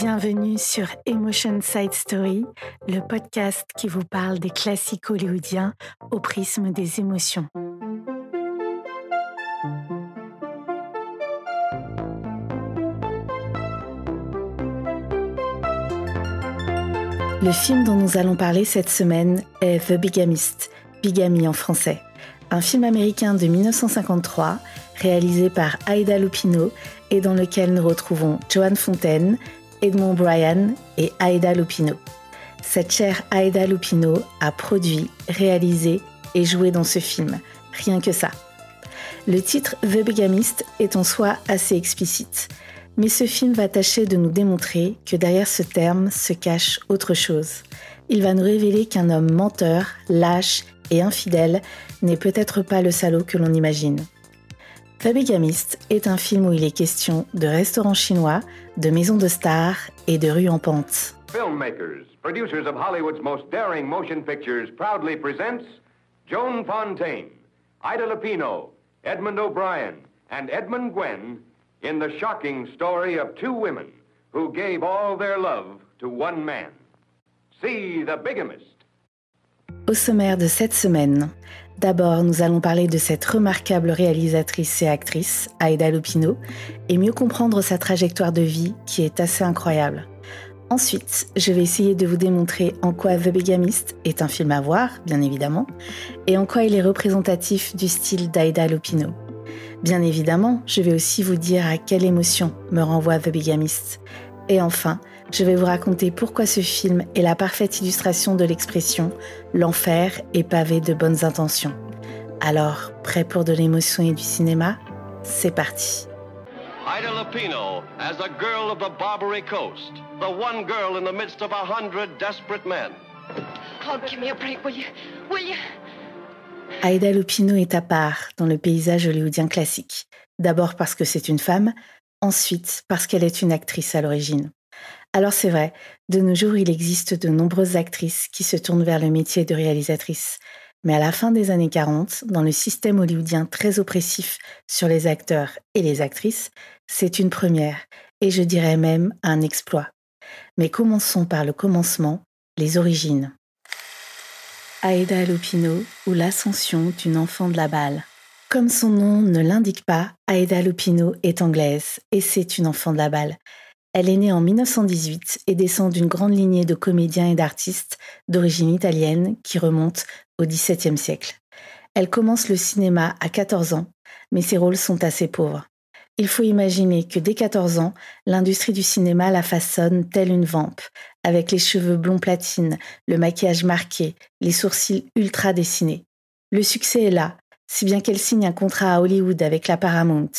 Bienvenue sur Emotion Side Story, le podcast qui vous parle des classiques hollywoodiens au prisme des émotions. Le film dont nous allons parler cette semaine est The Bigamist, Bigamy en français, un film américain de 1953 réalisé par Aida Lupino et dans lequel nous retrouvons Joan Fontaine, Edmond Bryan et Aida Lupino. Cette chère Aida Lupino a produit, réalisé et joué dans ce film. Rien que ça. Le titre The Bigamist est en soi assez explicite. Mais ce film va tâcher de nous démontrer que derrière ce terme se cache autre chose. Il va nous révéler qu'un homme menteur, lâche et infidèle n'est peut-être pas le salaud que l'on imagine. The Bigamist est un film où il est question de restaurants chinois, de maisons de stars et de rues en pente. Filmmakers, producers of Hollywood's most daring motion pictures proudly presents Joan Fontaine, Ida Lupino, Edmund O'Brien, and Edmund Gwen in the shocking story of two women who gave all their love to one man. See The Bigamist. Au sommaire de cette semaine, D'abord, nous allons parler de cette remarquable réalisatrice et actrice, Aida Lupino, et mieux comprendre sa trajectoire de vie qui est assez incroyable. Ensuite, je vais essayer de vous démontrer en quoi The Bigamist est un film à voir, bien évidemment, et en quoi il est représentatif du style d'Aida Lupino. Bien évidemment, je vais aussi vous dire à quelle émotion me renvoie The Bigamist. Et enfin, je vais vous raconter pourquoi ce film est la parfaite illustration de l'expression L'enfer est pavé de bonnes intentions. Alors, prêt pour de l'émotion et du cinéma? C'est parti. Ida Lupino as a girl of the Barbary Coast, the one girl in the midst of a hundred desperate men. Oh, give me a break, will you? Will you? Aida Lupino est à part dans le paysage hollywoodien classique. D'abord parce que c'est une femme, ensuite parce qu'elle est une actrice à l'origine. Alors c'est vrai, de nos jours, il existe de nombreuses actrices qui se tournent vers le métier de réalisatrice. Mais à la fin des années 40, dans le système hollywoodien très oppressif sur les acteurs et les actrices, c'est une première, et je dirais même un exploit. Mais commençons par le commencement, les origines. Aida Lupino ou l'ascension d'une enfant de la balle. Comme son nom ne l'indique pas, Aida Lupino est anglaise et c'est une enfant de la balle. Elle est née en 1918 et descend d'une grande lignée de comédiens et d'artistes d'origine italienne qui remonte au XVIIe siècle. Elle commence le cinéma à 14 ans, mais ses rôles sont assez pauvres. Il faut imaginer que dès 14 ans, l'industrie du cinéma la façonne telle une vampe, avec les cheveux blonds platine, le maquillage marqué, les sourcils ultra dessinés. Le succès est là, si bien qu'elle signe un contrat à Hollywood avec la Paramount.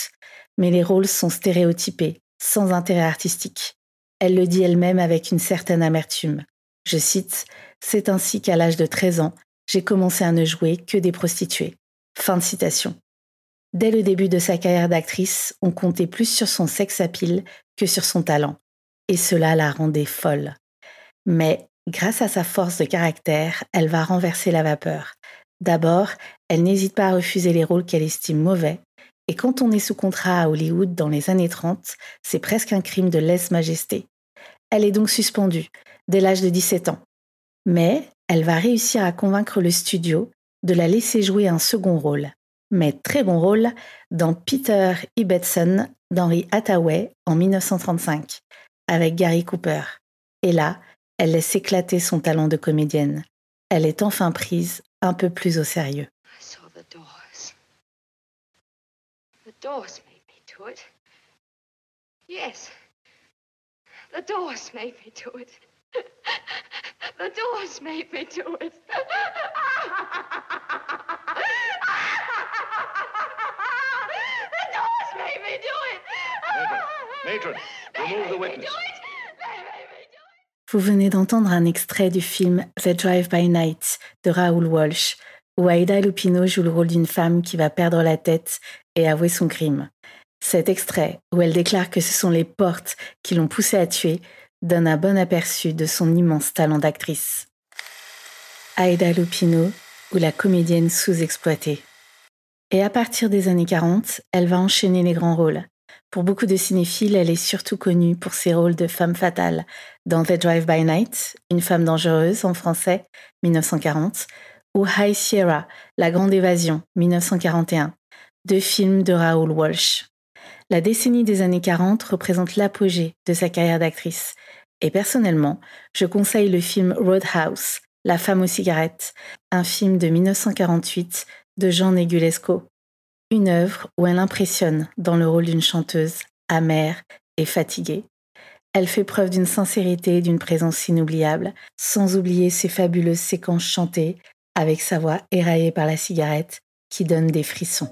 Mais les rôles sont stéréotypés, sans intérêt artistique. Elle le dit elle-même avec une certaine amertume. Je cite C'est ainsi qu'à l'âge de 13 ans, j'ai commencé à ne jouer que des prostituées. Fin de citation. Dès le début de sa carrière d'actrice, on comptait plus sur son sex appeal que sur son talent. Et cela la rendait folle. Mais, grâce à sa force de caractère, elle va renverser la vapeur. D'abord, elle n'hésite pas à refuser les rôles qu'elle estime mauvais, et quand on est sous contrat à Hollywood dans les années 30, c'est presque un crime de lèse-majesté. Elle est donc suspendue dès l'âge de 17 ans. Mais elle va réussir à convaincre le studio de la laisser jouer un second rôle, mais très bon rôle, dans Peter Ibbetson d'Henry Hathaway en 1935, avec Gary Cooper. Et là, elle laisse éclater son talent de comédienne. Elle est enfin prise un peu plus au sérieux. doors made me do it. Yes. The doors made me do it. the doors made me do it. the doors made me do it. Matron, remove the witness. Vous venez d'entendre un extrait du film The Drive-by Night de Raoul Walsh, où Aida Lupino joue le rôle d'une femme qui va perdre la tête et avouer son crime. Cet extrait, où elle déclare que ce sont les portes qui l'ont poussée à tuer, donne un bon aperçu de son immense talent d'actrice. Aida Lupino, ou la comédienne sous-exploitée. Et à partir des années 40, elle va enchaîner les grands rôles. Pour beaucoup de cinéphiles, elle est surtout connue pour ses rôles de femme fatale dans The Drive by Night, Une femme dangereuse en français, 1940, ou High Sierra, La Grande Évasion, 1941, deux films de Raoul Walsh. La décennie des années 40 représente l'apogée de sa carrière d'actrice. Et personnellement, je conseille le film Roadhouse, La femme aux cigarettes, un film de 1948 de Jean Negulesco. Une œuvre où elle impressionne dans le rôle d'une chanteuse amère et fatiguée. Elle fait preuve d'une sincérité et d'une présence inoubliable, sans oublier ses fabuleuses séquences chantées, avec sa voix éraillée par la cigarette qui donne des frissons.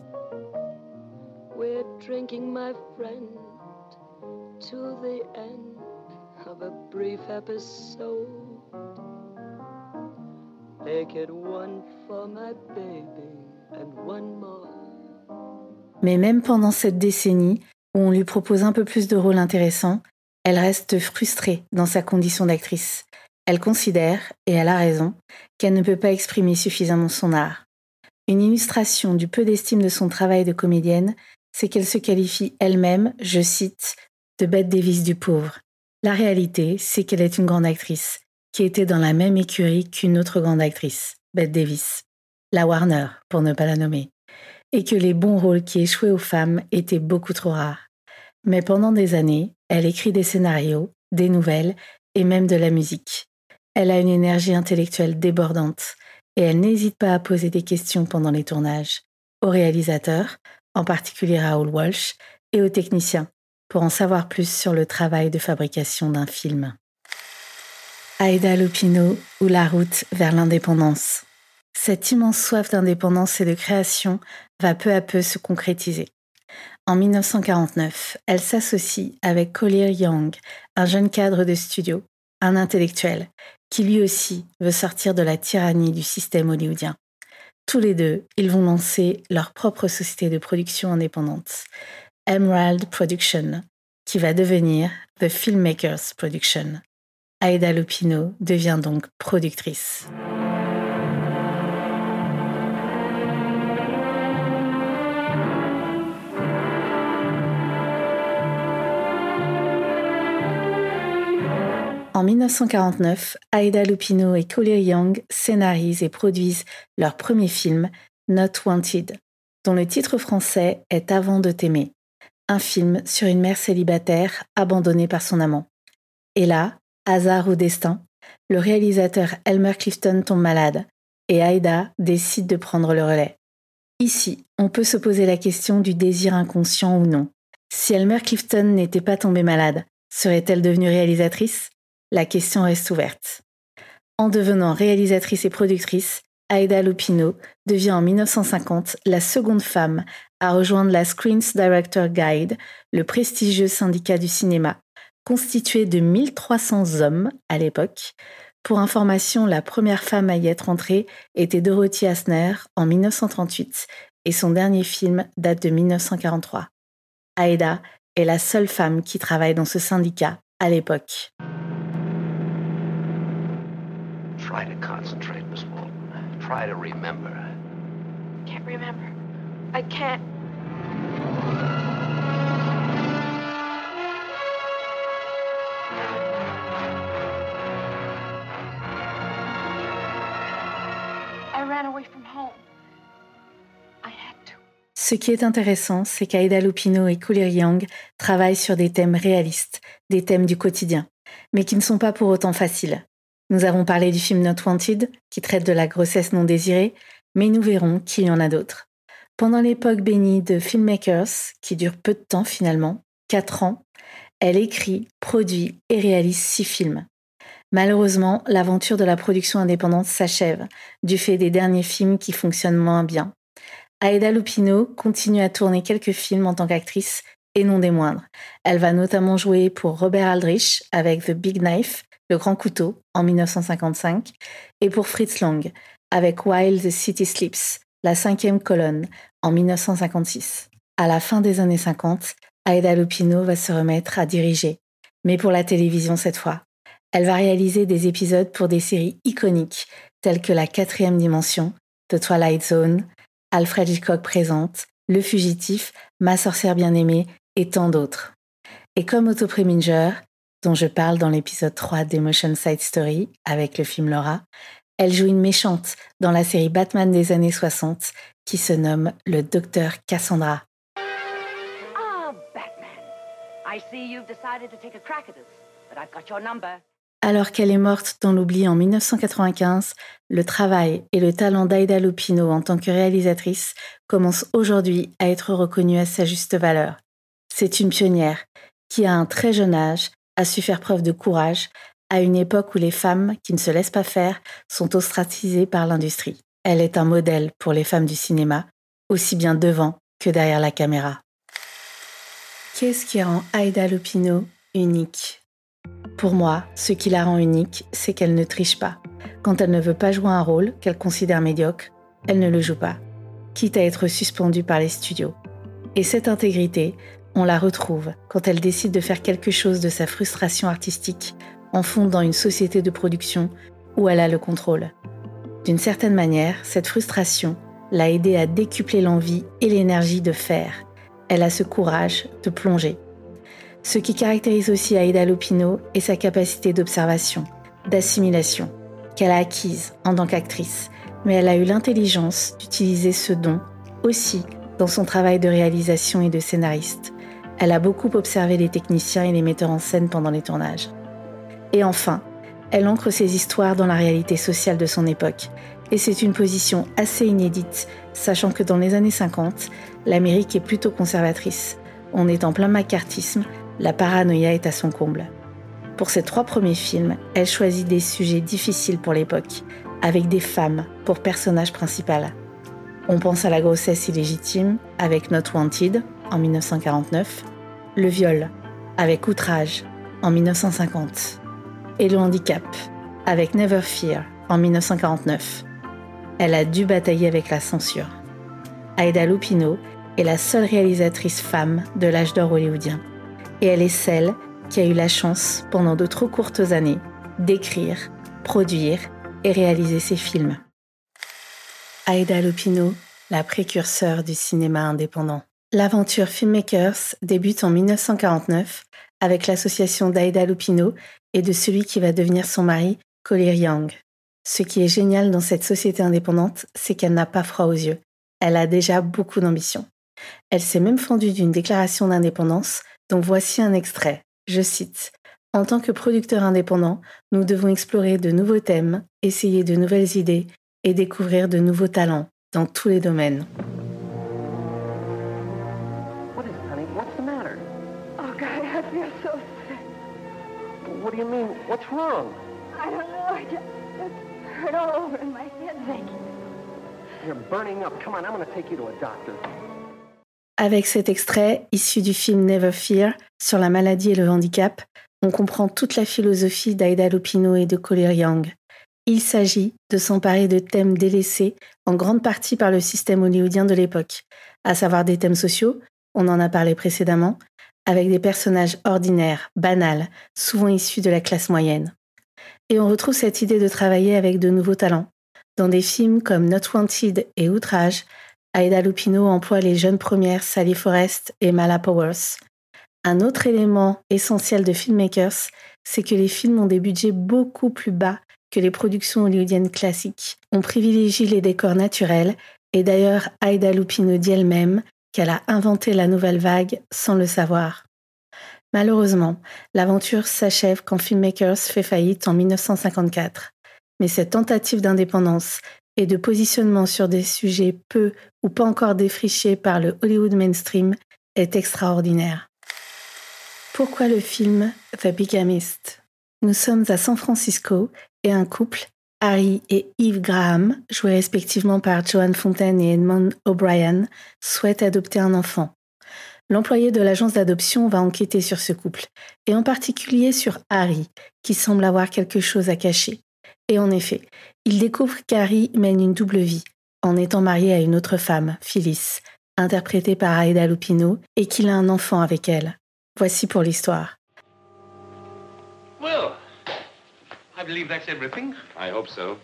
Mais même pendant cette décennie, où on lui propose un peu plus de rôles intéressants, elle reste frustrée dans sa condition d'actrice. Elle considère, et elle a raison, qu'elle ne peut pas exprimer suffisamment son art. Une illustration du peu d'estime de son travail de comédienne, c'est qu'elle se qualifie elle-même, je cite, de Bette Davis du pauvre. La réalité, c'est qu'elle est une grande actrice, qui était dans la même écurie qu'une autre grande actrice, Bette Davis, la Warner, pour ne pas la nommer, et que les bons rôles qui échouaient aux femmes étaient beaucoup trop rares. Mais pendant des années, elle écrit des scénarios, des nouvelles et même de la musique. Elle a une énergie intellectuelle débordante et elle n'hésite pas à poser des questions pendant les tournages, aux réalisateurs, en particulier Raoul Walsh, et aux techniciens, pour en savoir plus sur le travail de fabrication d'un film. Aïda Lupino ou la route vers l'indépendance. Cette immense soif d'indépendance et de création va peu à peu se concrétiser. En 1949, elle s'associe avec Collier Young, un jeune cadre de studio, un intellectuel, qui lui aussi veut sortir de la tyrannie du système hollywoodien. Tous les deux, ils vont lancer leur propre société de production indépendante, Emerald Production, qui va devenir The Filmmakers Production. Aida Lupino devient donc productrice. En 1949, Aida Lupino et Collier Young scénarisent et produisent leur premier film, Not Wanted, dont le titre français est Avant de t'aimer, un film sur une mère célibataire abandonnée par son amant. Et là, hasard ou destin, le réalisateur Elmer Clifton tombe malade et Aida décide de prendre le relais. Ici, on peut se poser la question du désir inconscient ou non. Si Elmer Clifton n'était pas tombée malade, serait-elle devenue réalisatrice? La question reste ouverte. En devenant réalisatrice et productrice, Aida Lupino devient en 1950 la seconde femme à rejoindre la Screens Director Guide, le prestigieux syndicat du cinéma, constitué de 1300 hommes à l'époque. Pour information, la première femme à y être entrée était Dorothy Asner en 1938 et son dernier film date de 1943. Aida est la seule femme qui travaille dans ce syndicat à l'époque. Try to concentrate, Miss Walton. Try to remember. Can't remember. I can't. I ran away from home. I had to. Ce qui est intéressant, c'est qu'Aida Lupino et Cooler Young travaillent sur des thèmes réalistes, des thèmes du quotidien, mais qui ne sont pas pour autant faciles. Nous avons parlé du film Not Wanted, qui traite de la grossesse non désirée, mais nous verrons qu'il y en a d'autres. Pendant l'époque bénie de Filmmakers, qui dure peu de temps finalement, 4 ans, elle écrit, produit et réalise 6 films. Malheureusement, l'aventure de la production indépendante s'achève, du fait des derniers films qui fonctionnent moins bien. Aida Lupino continue à tourner quelques films en tant qu'actrice, et non des moindres. Elle va notamment jouer pour Robert Aldrich avec The Big Knife, le Grand Couteau en 1955 et pour Fritz Lang avec While the City Sleeps, la cinquième colonne en 1956. À la fin des années 50, Aida Lupino va se remettre à diriger, mais pour la télévision cette fois. Elle va réaliser des épisodes pour des séries iconiques telles que La quatrième dimension, The Twilight Zone, Alfred Hitchcock présente, Le Fugitif, Ma sorcière bien-aimée et tant d'autres. Et comme Otto Preminger, dont je parle dans l'épisode 3 d'Emotion Side Story avec le film Laura, elle joue une méchante dans la série Batman des années 60 qui se nomme le docteur Cassandra. Ah, Alors qu'elle est morte dans l'oubli en 1995, le travail et le talent d'Aida Lupino en tant que réalisatrice commencent aujourd'hui à être reconnus à sa juste valeur. C'est une pionnière qui, à un très jeune âge, a su faire preuve de courage à une époque où les femmes qui ne se laissent pas faire sont ostracisées par l'industrie. Elle est un modèle pour les femmes du cinéma, aussi bien devant que derrière la caméra. Qu'est-ce qui rend Aida Lupino unique? Pour moi, ce qui la rend unique, c'est qu'elle ne triche pas. Quand elle ne veut pas jouer un rôle qu'elle considère médiocre, elle ne le joue pas, quitte à être suspendue par les studios. Et cette intégrité, on la retrouve quand elle décide de faire quelque chose de sa frustration artistique en fondant une société de production où elle a le contrôle. D'une certaine manière, cette frustration l'a aidée à décupler l'envie et l'énergie de faire. Elle a ce courage de plonger. Ce qui caractérise aussi Aida Lupino est sa capacité d'observation, d'assimilation, qu'elle a acquise en tant qu'actrice, mais elle a eu l'intelligence d'utiliser ce don aussi dans son travail de réalisation et de scénariste. Elle a beaucoup observé les techniciens et les metteurs en scène pendant les tournages. Et enfin, elle ancre ses histoires dans la réalité sociale de son époque. Et c'est une position assez inédite, sachant que dans les années 50, l'Amérique est plutôt conservatrice. On est en plein macartisme, la paranoïa est à son comble. Pour ses trois premiers films, elle choisit des sujets difficiles pour l'époque, avec des femmes pour personnages principales. On pense à la grossesse illégitime avec Not Wanted en 1949, le viol avec Outrage en 1950 et le handicap avec Never Fear en 1949. Elle a dû batailler avec la censure. Aida Lupino est la seule réalisatrice femme de l'âge d'or hollywoodien. Et elle est celle qui a eu la chance, pendant de trop courtes années, d'écrire, produire et réaliser ses films. Aida Lupino, la précurseur du cinéma indépendant. L'aventure Filmmakers débute en 1949 avec l'association d'Aida Lupino et de celui qui va devenir son mari, Collier Young. Ce qui est génial dans cette société indépendante, c'est qu'elle n'a pas froid aux yeux. Elle a déjà beaucoup d'ambition. Elle s'est même fendue d'une déclaration d'indépendance dont voici un extrait. Je cite En tant que producteur indépendant, nous devons explorer de nouveaux thèmes, essayer de nouvelles idées et découvrir de nouveaux talents dans tous les domaines. Do you mean? What's wrong? I don't know. I just, hurt all over in my head. Thank you. You're burning up. Come on, I'm going to take you to a doctor. Avec cet extrait, issu du film Never Fear sur la maladie et le handicap, on comprend toute la philosophie d'Aida Lupino et de Collier Young. Il s'agit de s'emparer de thèmes délaissés en grande partie par le système hollywoodien de l'époque, à savoir des thèmes sociaux, on en a parlé précédemment, avec des personnages ordinaires, banals, souvent issus de la classe moyenne. Et on retrouve cette idée de travailler avec de nouveaux talents. Dans des films comme Not Wanted et Outrage, Aida Lupino emploie les jeunes premières Sally Forrest et Mala Powers. Un autre élément essentiel de Filmmakers, c'est que les films ont des budgets beaucoup plus bas que les productions hollywoodiennes classiques. On privilégie les décors naturels, et d'ailleurs Aida Lupino dit elle-même a inventé la nouvelle vague sans le savoir. Malheureusement, l'aventure s'achève quand Filmmakers fait faillite en 1954. Mais cette tentative d'indépendance et de positionnement sur des sujets peu ou pas encore défrichés par le Hollywood mainstream est extraordinaire. Pourquoi le film The Bigamist? Nous sommes à San Francisco et un couple, Harry et Eve Graham, joués respectivement par Joan Fontaine et Edmond O'Brien, souhaitent adopter un enfant. L'employé de l'agence d'adoption va enquêter sur ce couple, et en particulier sur Harry, qui semble avoir quelque chose à cacher. Et en effet, il découvre qu'Harry mène une double vie, en étant marié à une autre femme, Phyllis, interprétée par Aida Lupino, et qu'il a un enfant avec elle. Voici pour l'histoire. I believe that's everything. I hope so.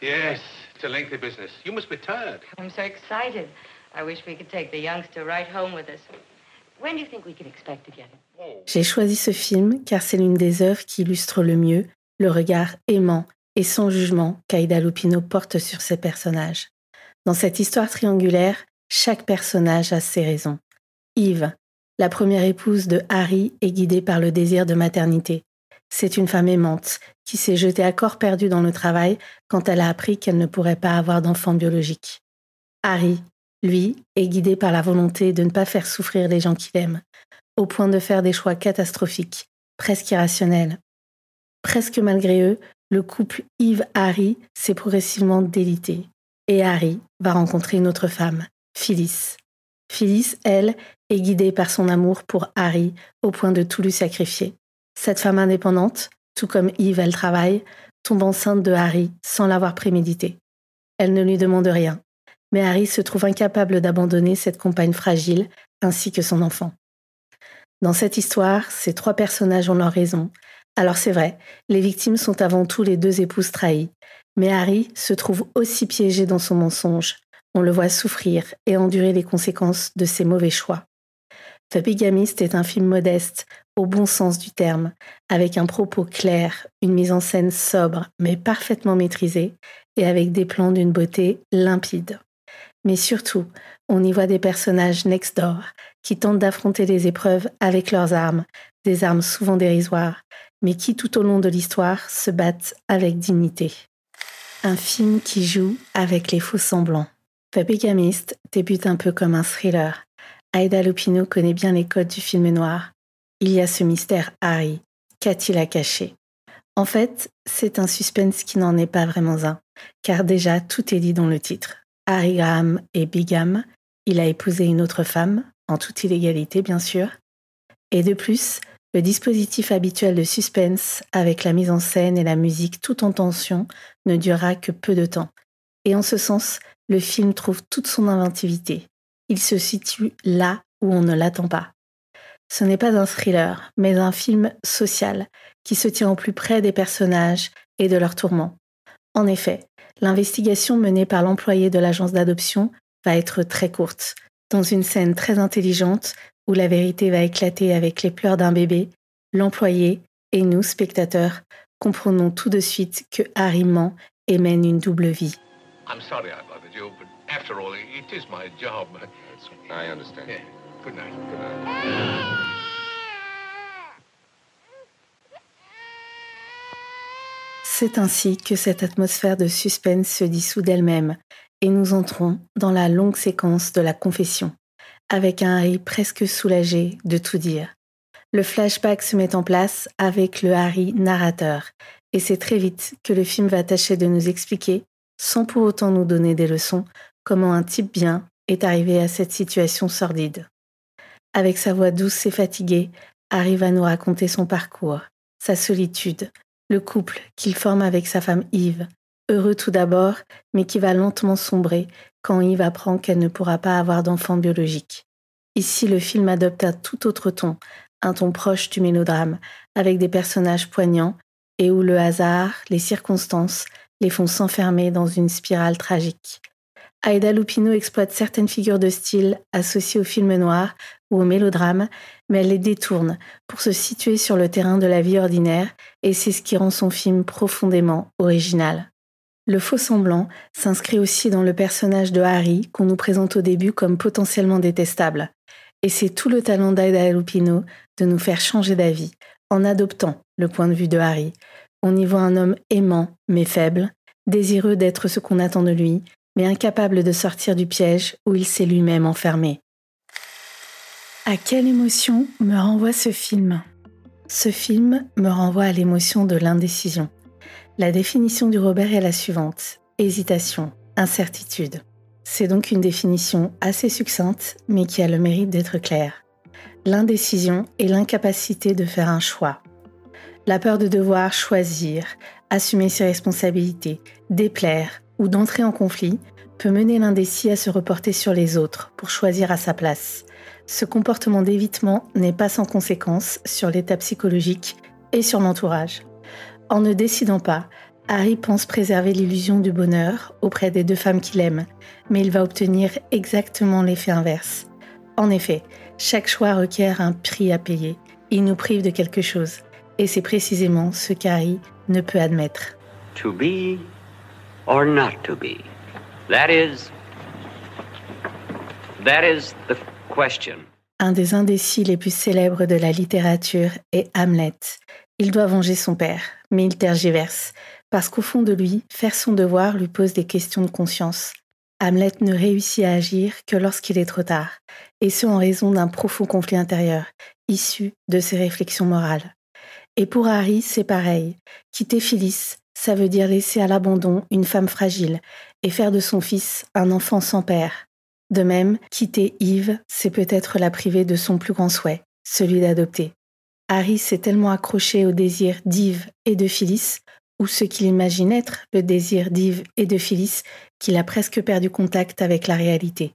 Yes, it's a lengthy business. You must be tired. I'm so excited. I wish we could take the youngster right home with us. J'ai choisi ce film car c'est l'une des œuvres qui illustre le mieux le regard aimant et sans jugement qu'Aida Lupino porte sur ses personnages. Dans cette histoire triangulaire, chaque personnage a ses raisons. Yves, la première épouse de Harry, est guidée par le désir de maternité. C'est une femme aimante qui s'est jetée à corps perdu dans le travail quand elle a appris qu'elle ne pourrait pas avoir d'enfant biologique. Harry, lui, est guidé par la volonté de ne pas faire souffrir les gens qu'il aime, au point de faire des choix catastrophiques, presque irrationnels. Presque malgré eux, le couple Yves-Harry s'est progressivement délité. Et Harry va rencontrer une autre femme, Phyllis. Phyllis, elle, est guidée par son amour pour Harry au point de tout lui sacrifier. Cette femme indépendante, tout comme Yves, elle travaille, tombe enceinte de Harry sans l'avoir prémédité. Elle ne lui demande rien, mais Harry se trouve incapable d'abandonner cette compagne fragile ainsi que son enfant. Dans cette histoire, ces trois personnages ont leur raison. Alors c'est vrai, les victimes sont avant tout les deux épouses trahies, mais Harry se trouve aussi piégé dans son mensonge. On le voit souffrir et endurer les conséquences de ses mauvais choix. The Bigamist est un film modeste, au bon sens du terme, avec un propos clair, une mise en scène sobre mais parfaitement maîtrisée, et avec des plans d'une beauté limpide. Mais surtout, on y voit des personnages next door qui tentent d'affronter les épreuves avec leurs armes, des armes souvent dérisoires, mais qui tout au long de l'histoire se battent avec dignité. Un film qui joue avec les faux semblants. The Bigamist débute un peu comme un thriller, Aida Lupino connaît bien les codes du film noir. Il y a ce mystère Harry. Qu'a-t-il à cacher? En fait, c'est un suspense qui n'en est pas vraiment un, car déjà tout est dit dans le titre. Harry Graham est bigame, il a épousé une autre femme, en toute illégalité bien sûr. Et de plus, le dispositif habituel de suspense, avec la mise en scène et la musique tout en tension, ne durera que peu de temps. Et en ce sens, le film trouve toute son inventivité il se situe là où on ne l'attend pas. Ce n'est pas un thriller, mais un film social qui se tient au plus près des personnages et de leurs tourments. En effet, l'investigation menée par l'employé de l'agence d'adoption va être très courte. Dans une scène très intelligente où la vérité va éclater avec les pleurs d'un bébé, l'employé et nous, spectateurs, comprenons tout de suite que Harry ment et mène une double vie. After all, it is my job. I understand. Yeah. C'est ainsi que cette atmosphère de suspense se dissout d'elle-même et nous entrons dans la longue séquence de la confession, avec un Harry presque soulagé de tout dire. Le flashback se met en place avec le Harry narrateur, et c'est très vite que le film va tâcher de nous expliquer, sans pour autant nous donner des leçons, comment un type bien est arrivé à cette situation sordide. Avec sa voix douce et fatiguée, arrive à nous raconter son parcours, sa solitude, le couple qu'il forme avec sa femme Yves, heureux tout d'abord, mais qui va lentement sombrer quand Yves apprend qu'elle ne pourra pas avoir d'enfant biologique. Ici, le film adopte un tout autre ton, un ton proche du mélodrame, avec des personnages poignants et où le hasard, les circonstances, les font s'enfermer dans une spirale tragique. Aida Lupino exploite certaines figures de style associées au film noir ou au mélodrame, mais elle les détourne pour se situer sur le terrain de la vie ordinaire, et c'est ce qui rend son film profondément original. Le faux semblant s'inscrit aussi dans le personnage de Harry qu'on nous présente au début comme potentiellement détestable. Et c'est tout le talent d'Aida Lupino de nous faire changer d'avis en adoptant le point de vue de Harry. On y voit un homme aimant mais faible, désireux d'être ce qu'on attend de lui, mais incapable de sortir du piège où il s'est lui-même enfermé. À quelle émotion me renvoie ce film? Ce film me renvoie à l'émotion de l'indécision. La définition du Robert est la suivante. Hésitation, incertitude. C'est donc une définition assez succincte, mais qui a le mérite d'être claire. L'indécision est l'incapacité de faire un choix. La peur de devoir choisir, assumer ses responsabilités, déplaire, ou d'entrer en conflit peut mener l'indécis à se reporter sur les autres pour choisir à sa place. Ce comportement d'évitement n'est pas sans conséquence sur l'état psychologique et sur l'entourage. En ne décidant pas, Harry pense préserver l'illusion du bonheur auprès des deux femmes qu'il aime, mais il va obtenir exactement l'effet inverse. En effet, Chaque choix requiert un prix à payer. Il nous prive de quelque chose. Et c'est précisément ce qu'Harry ne peut admettre. Or not to be. That is. That is the question. Un des indécis les plus célèbres de la littérature est Hamlet. Il doit venger son père, mais il tergiverse, parce qu'au fond de lui, faire son devoir lui pose des questions de conscience. Hamlet ne réussit à agir que lorsqu'il est trop tard, et ce en raison d'un profond conflit intérieur, issu de ses réflexions morales. Et pour Harry, c'est pareil. Quitter Phyllis, ça veut dire laisser à l'abandon une femme fragile et faire de son fils un enfant sans père. De même, quitter Yves, c'est peut-être la priver de son plus grand souhait, celui d'adopter. Harry s'est tellement accroché au désir d'Yves et de Phyllis ou ce qu'il imagine être le désir d'Yves et de Phyllis, qu'il a presque perdu contact avec la réalité.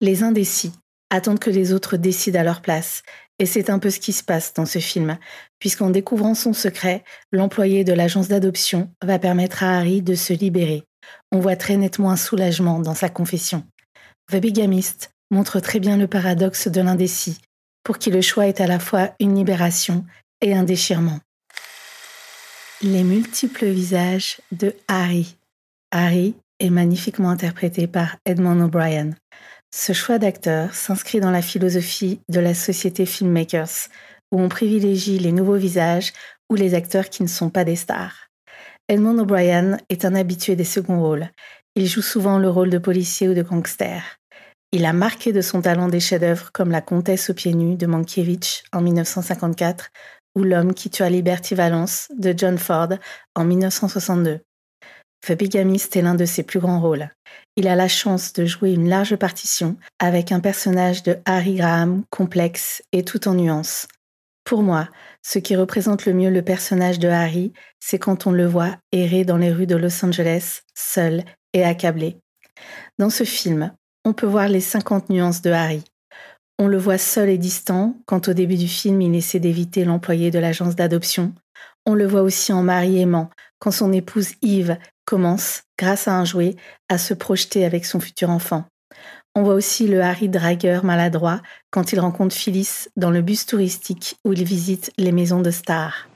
Les indécis attendent que les autres décident à leur place, et c'est un peu ce qui se passe dans ce film, puisqu'en découvrant son secret, l'employé de l'agence d'adoption va permettre à Harry de se libérer. On voit très nettement un soulagement dans sa confession. The Bigamist montre très bien le paradoxe de l'indécis, pour qui le choix est à la fois une libération et un déchirement. Les multiples visages de Harry. Harry est magnifiquement interprété par Edmond O'Brien. Ce choix d'acteur s'inscrit dans la philosophie de la société Filmmakers, où on privilégie les nouveaux visages ou les acteurs qui ne sont pas des stars. Edmond O'Brien est un habitué des seconds rôles. Il joue souvent le rôle de policier ou de gangster. Il a marqué de son talent des chefs-d'œuvre comme La Comtesse aux pieds nus de Mankiewicz en 1954 ou L'homme qui tua Liberty Valence de John Ford en 1962. The Bigamist est l'un de ses plus grands rôles. Il a la chance de jouer une large partition avec un personnage de Harry Graham complexe et tout en nuances. Pour moi, ce qui représente le mieux le personnage de Harry, c'est quand on le voit errer dans les rues de Los Angeles, seul et accablé. Dans ce film, on peut voir les 50 nuances de Harry. On le voit seul et distant quand au début du film il essaie d'éviter l'employé de l'agence d'adoption. On le voit aussi en mari aimant quand son épouse Yves commence, grâce à un jouet, à se projeter avec son futur enfant. On voit aussi le Harry dragueur maladroit quand il rencontre Phyllis dans le bus touristique où il visite les maisons de stars.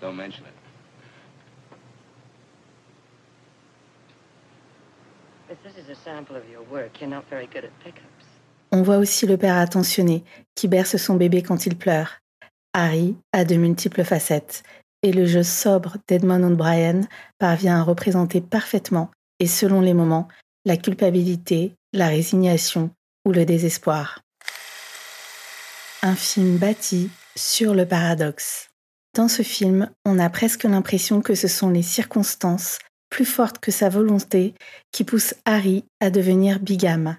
Don't mention it. On voit aussi le père attentionné qui berce son bébé quand il pleure. Harry a de multiples facettes et le jeu sobre d'Edmond O'Brien parvient à représenter parfaitement et selon les moments la culpabilité, la résignation ou le désespoir. Un film bâti sur le paradoxe. Dans ce film, on a presque l'impression que ce sont les circonstances plus forte que sa volonté, qui pousse Harry à devenir bigame.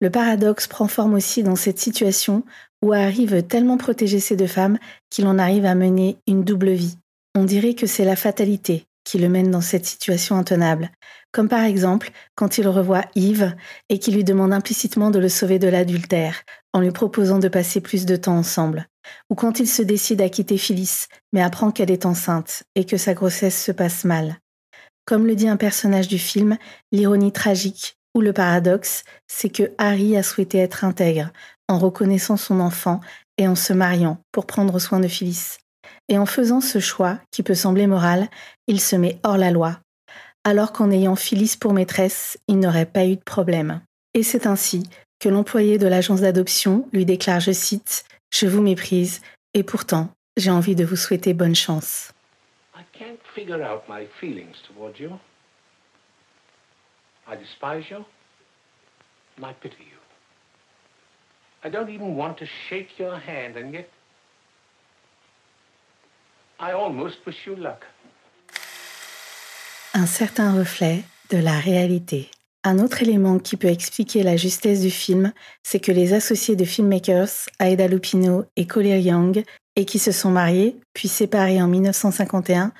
Le paradoxe prend forme aussi dans cette situation où Harry veut tellement protéger ses deux femmes qu'il en arrive à mener une double vie. On dirait que c'est la fatalité qui le mène dans cette situation intenable, comme par exemple quand il revoit Yves et qui lui demande implicitement de le sauver de l'adultère, en lui proposant de passer plus de temps ensemble, ou quand il se décide à quitter Phyllis, mais apprend qu'elle est enceinte et que sa grossesse se passe mal. Comme le dit un personnage du film, l'ironie tragique ou le paradoxe, c'est que Harry a souhaité être intègre en reconnaissant son enfant et en se mariant pour prendre soin de Phyllis. Et en faisant ce choix, qui peut sembler moral, il se met hors la loi, alors qu'en ayant Phyllis pour maîtresse, il n'aurait pas eu de problème. Et c'est ainsi que l'employé de l'agence d'adoption lui déclare, je cite, Je vous méprise, et pourtant, j'ai envie de vous souhaiter bonne chance. can't figure out my feelings you. I despise you, I pity you. I don't even want to shake your hand, and yet I almost wish you luck. Un certain reflet de la réalité. Un autre élément qui peut expliquer la justesse du film, c'est que les associés de filmmakers, Aida Lupino et Collier Young, et qui se sont mariés, puis séparés en 1951,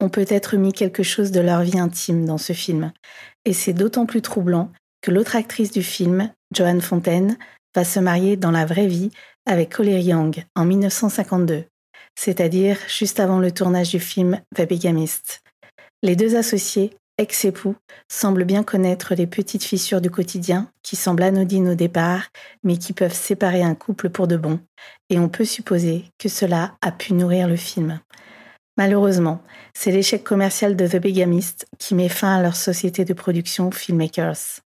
ont peut-être mis quelque chose de leur vie intime dans ce film. Et c'est d'autant plus troublant que l'autre actrice du film, Joanne Fontaine, va se marier dans la vraie vie avec Collier Young en 1952, c'est-à-dire juste avant le tournage du film The Bigamist. Les deux associés ex-époux, semble bien connaître les petites fissures du quotidien qui semblent anodines au départ, mais qui peuvent séparer un couple pour de bon, et on peut supposer que cela a pu nourrir le film. Malheureusement, c'est l'échec commercial de The Bigamist qui met fin à leur société de production Filmmakers.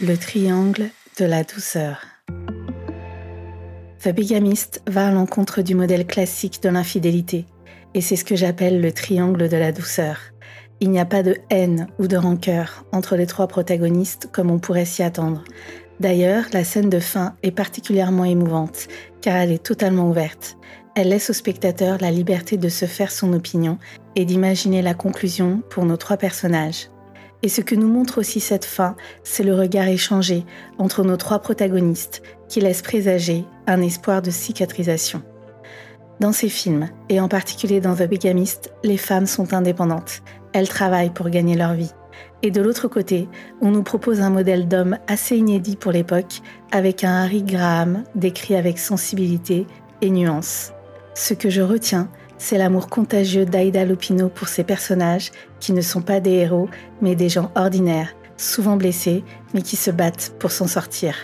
Le triangle de la douceur. The Bigamist va à l'encontre du modèle classique de l'infidélité, et c'est ce que j'appelle le triangle de la douceur. Il n'y a pas de haine ou de rancœur entre les trois protagonistes comme on pourrait s'y attendre. D'ailleurs, la scène de fin est particulièrement émouvante, car elle est totalement ouverte. Elle laisse au spectateur la liberté de se faire son opinion et d'imaginer la conclusion pour nos trois personnages. Et ce que nous montre aussi cette fin, c'est le regard échangé entre nos trois protagonistes qui laisse présager un espoir de cicatrisation. Dans ces films, et en particulier dans The Bigamist, les femmes sont indépendantes. Elles travaillent pour gagner leur vie. Et de l'autre côté, on nous propose un modèle d'homme assez inédit pour l'époque, avec un Harry Graham décrit avec sensibilité et nuance. Ce que je retiens, c'est l'amour contagieux d'Aida Lupino pour ses personnages, qui ne sont pas des héros, mais des gens ordinaires, souvent blessés, mais qui se battent pour s'en sortir.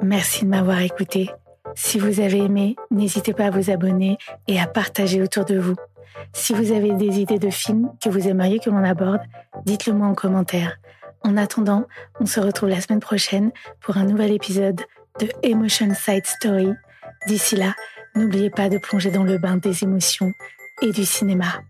Merci de m'avoir écouté. Si vous avez aimé, n'hésitez pas à vous abonner et à partager autour de vous. Si vous avez des idées de films que vous aimeriez que l'on aborde, dites-le moi en commentaire. En attendant, on se retrouve la semaine prochaine pour un nouvel épisode de Emotion Side Story. D'ici là, n'oubliez pas de plonger dans le bain des émotions et du cinéma.